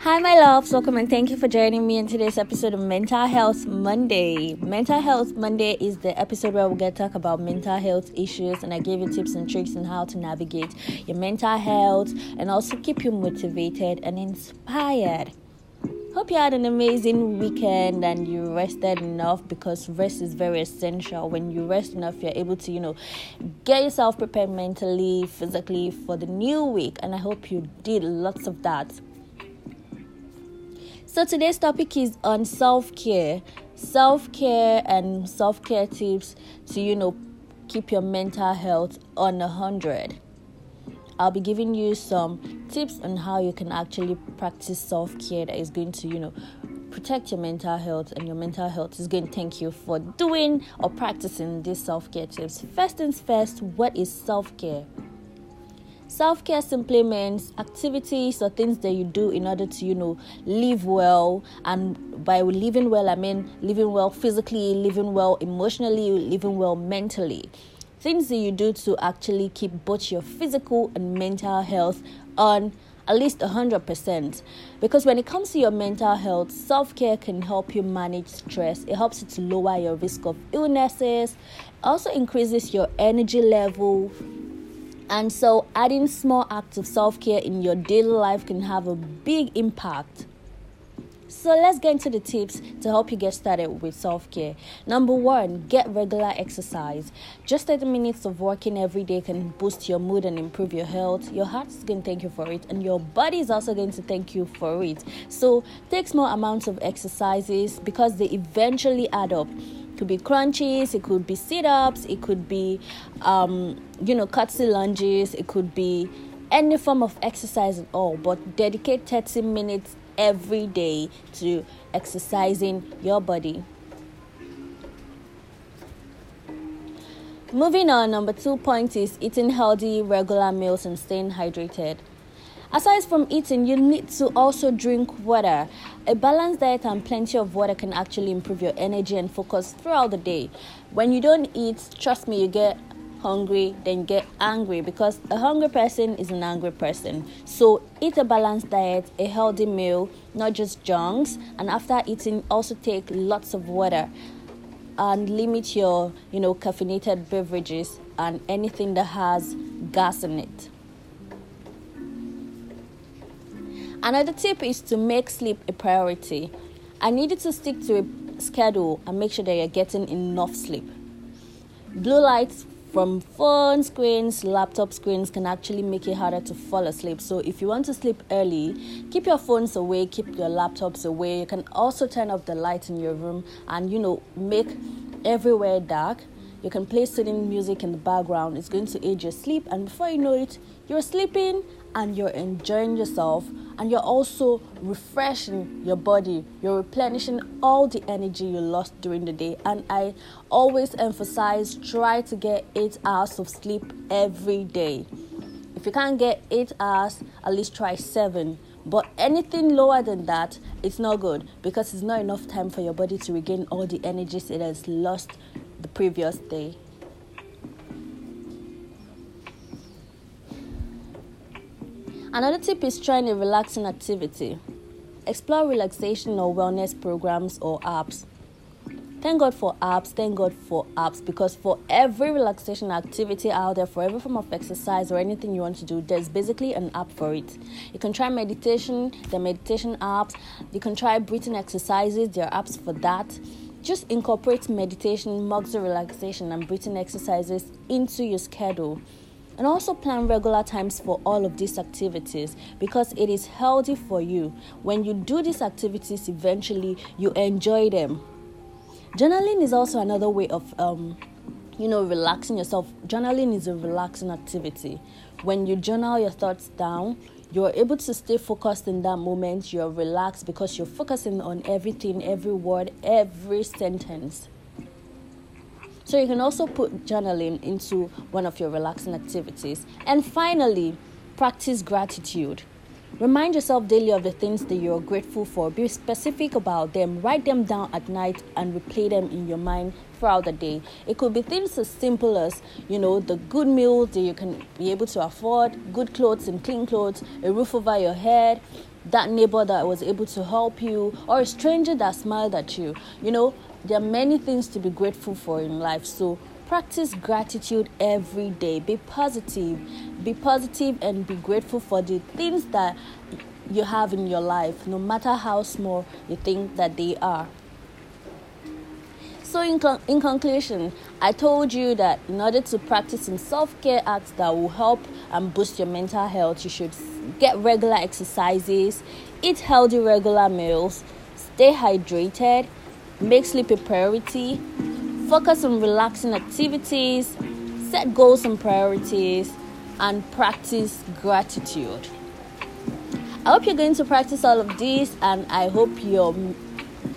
Hi, my loves. Welcome and thank you for joining me in today's episode of Mental Health Monday. Mental Health Monday is the episode where we get to talk about mental health issues and I give you tips and tricks on how to navigate your mental health and also keep you motivated and inspired. Hope you had an amazing weekend and you rested enough because rest is very essential. When you rest enough, you're able to, you know, get yourself prepared mentally, physically for the new week. And I hope you did lots of that. So today's topic is on self-care. Self-care and self-care tips to, you know, keep your mental health on a hundred. I'll be giving you some tips on how you can actually practice self-care that is going to, you know, protect your mental health and your mental health is going to thank you for doing or practicing these self-care tips. First things first, what is self-care? Self care simply means activities or things that you do in order to, you know, live well. And by living well, I mean living well physically, living well emotionally, living well mentally. Things that you do to actually keep both your physical and mental health on at least 100%. Because when it comes to your mental health, self care can help you manage stress, it helps you to lower your risk of illnesses, also increases your energy level and so, adding small acts of self care in your daily life can have a big impact. So, let's get into the tips to help you get started with self care. Number one, get regular exercise. Just 30 minutes of walking every day can boost your mood and improve your health. Your heart is going to thank you for it, and your body is also going to thank you for it. So, take small amounts of exercises because they eventually add up could be crunches, it could be sit ups, it could be, um, you know, curtsy lunges, it could be any form of exercise at all. But dedicate 30 minutes every day to exercising your body. Moving on, number two point is eating healthy, regular meals and staying hydrated. Aside from eating, you need to also drink water. A balanced diet and plenty of water can actually improve your energy and focus throughout the day. When you don't eat, trust me, you get hungry, then get angry because a hungry person is an angry person. So eat a balanced diet, a healthy meal, not just junks, and after eating, also take lots of water and limit your, you know, caffeinated beverages and anything that has gas in it. Another tip is to make sleep a priority. I need you to stick to a schedule and make sure that you're getting enough sleep. Blue lights from phone screens, laptop screens can actually make it harder to fall asleep. So, if you want to sleep early, keep your phones away, keep your laptops away. You can also turn off the light in your room and you know make everywhere dark. You can play soothing music in the background. It's going to aid your sleep, and before you know it, you're sleeping and you're enjoying yourself and you're also refreshing your body. You're replenishing all the energy you lost during the day. And i always emphasize try to get 8 hours of sleep every day. If you can't get 8 hours at least try 7 but anything lower than that it's not good because it's not enough time for your body to regain all the energies it has lost the previous day Another tip is trying a relaxing activity. Explore relaxation or wellness programs or apps. Thank God for apps, thank God for apps because for every relaxation activity out there, for every form of exercise or anything you want to do, there's basically an app for it. You can try meditation, the meditation apps, you can try breathing exercises, there are apps for that. Just incorporate meditation, muscle relaxation, and breathing exercises into your schedule and also plan regular times for all of these activities because it is healthy for you. When you do these activities, eventually you enjoy them. Journaling is also another way of, um, you know, relaxing yourself. Journaling is a relaxing activity. When you journal your thoughts down, you're able to stay focused in that moment. You're relaxed because you're focusing on everything, every word, every sentence. So you can also put journaling into one of your relaxing activities. And finally, practice gratitude. Remind yourself daily of the things that you're grateful for. Be specific about them. Write them down at night and replay them in your mind throughout the day. It could be things as simple as, you know, the good meals that you can be able to afford, good clothes and clean clothes, a roof over your head, that neighbor that was able to help you, or a stranger that smiled at you. You know, there are many things to be grateful for in life. So practice gratitude every day. Be positive. Be positive and be grateful for the things that you have in your life, no matter how small you think that they are. So, in, con- in conclusion, I told you that in order to practice self care acts that will help and boost your mental health, you should get regular exercises, eat healthy regular meals, stay hydrated, make sleep a priority, focus on relaxing activities, set goals and priorities, and practice gratitude. I hope you're going to practice all of these, and I hope you're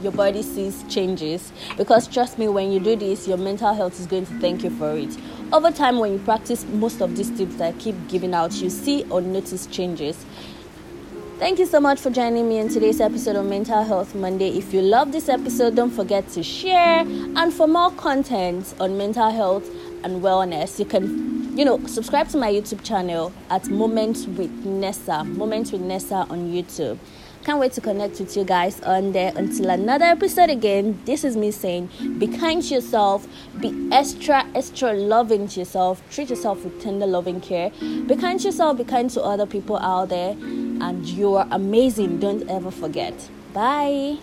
your body sees changes. Because trust me when you do this your mental health is going to thank you for it. Over time when you practice most of these tips that i keep giving out you see or notice changes Thank you so much for joining me in today's episode of Mental Health Monday. If you love this episode, don't forget to share. And for more content on mental health and wellness, you can, you know, subscribe to my YouTube channel at Moments with Nessa. Moments with Nessa on YouTube. Can't wait to connect with you guys on there. Until another episode again, this is me saying be kind to yourself, be extra, extra loving to yourself, treat yourself with tender loving care. Be kind to yourself, be kind to other people out there, and you are amazing. Don't ever forget. Bye.